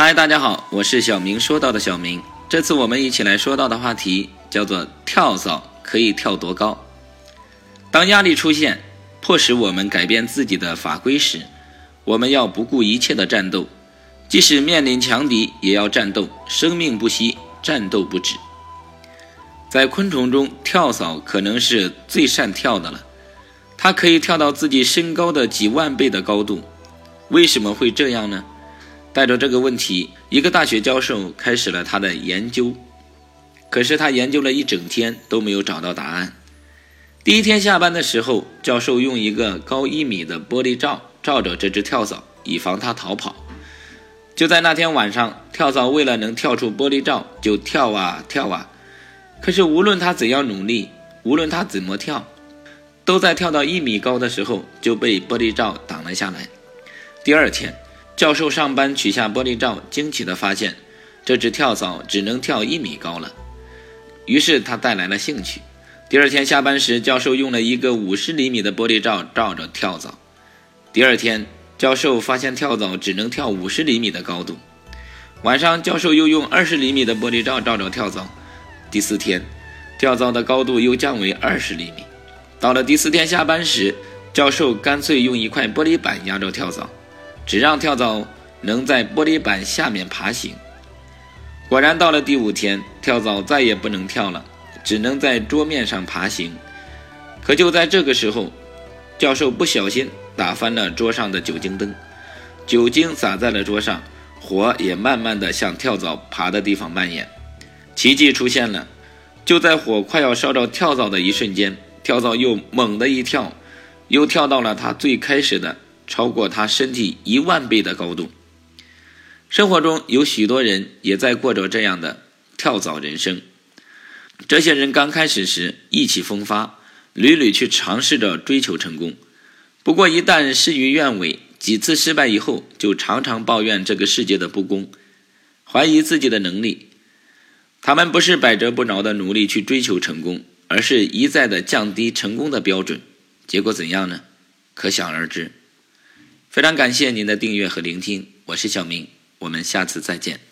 嗨，大家好，我是小明。说到的小明，这次我们一起来说到的话题叫做跳蚤可以跳多高。当压力出现，迫使我们改变自己的法规时，我们要不顾一切的战斗，即使面临强敌，也要战斗，生命不息，战斗不止。在昆虫中，跳蚤可能是最善跳的了，它可以跳到自己身高的几万倍的高度。为什么会这样呢？带着这个问题，一个大学教授开始了他的研究。可是他研究了一整天都没有找到答案。第一天下班的时候，教授用一个高一米的玻璃罩罩着这只跳蚤，以防它逃跑。就在那天晚上，跳蚤为了能跳出玻璃罩，就跳啊跳啊。可是无论它怎样努力，无论它怎么跳，都在跳到一米高的时候就被玻璃罩挡了下来。第二天。教授上班取下玻璃罩，惊奇地发现，这只跳蚤只能跳一米高了。于是他带来了兴趣。第二天下班时，教授用了一个五十厘米的玻璃罩罩着跳蚤。第二天，教授发现跳蚤只能跳五十厘米的高度。晚上，教授又用二十厘米的玻璃罩罩着跳蚤。第四天，跳蚤的高度又降为二十厘米。到了第四天下班时，教授干脆用一块玻璃板压着跳蚤。只让跳蚤能在玻璃板下面爬行。果然，到了第五天，跳蚤再也不能跳了，只能在桌面上爬行。可就在这个时候，教授不小心打翻了桌上的酒精灯，酒精洒在了桌上，火也慢慢的向跳蚤爬的地方蔓延。奇迹出现了，就在火快要烧着跳蚤的一瞬间，跳蚤又猛地一跳，又跳到了它最开始的。超过他身体一万倍的高度。生活中有许多人也在过着这样的跳蚤人生。这些人刚开始时意气风发，屡屡去尝试着追求成功。不过一旦事与愿违，几次失败以后，就常常抱怨这个世界的不公，怀疑自己的能力。他们不是百折不挠的努力去追求成功，而是一再的降低成功的标准。结果怎样呢？可想而知。非常感谢您的订阅和聆听，我是小明，我们下次再见。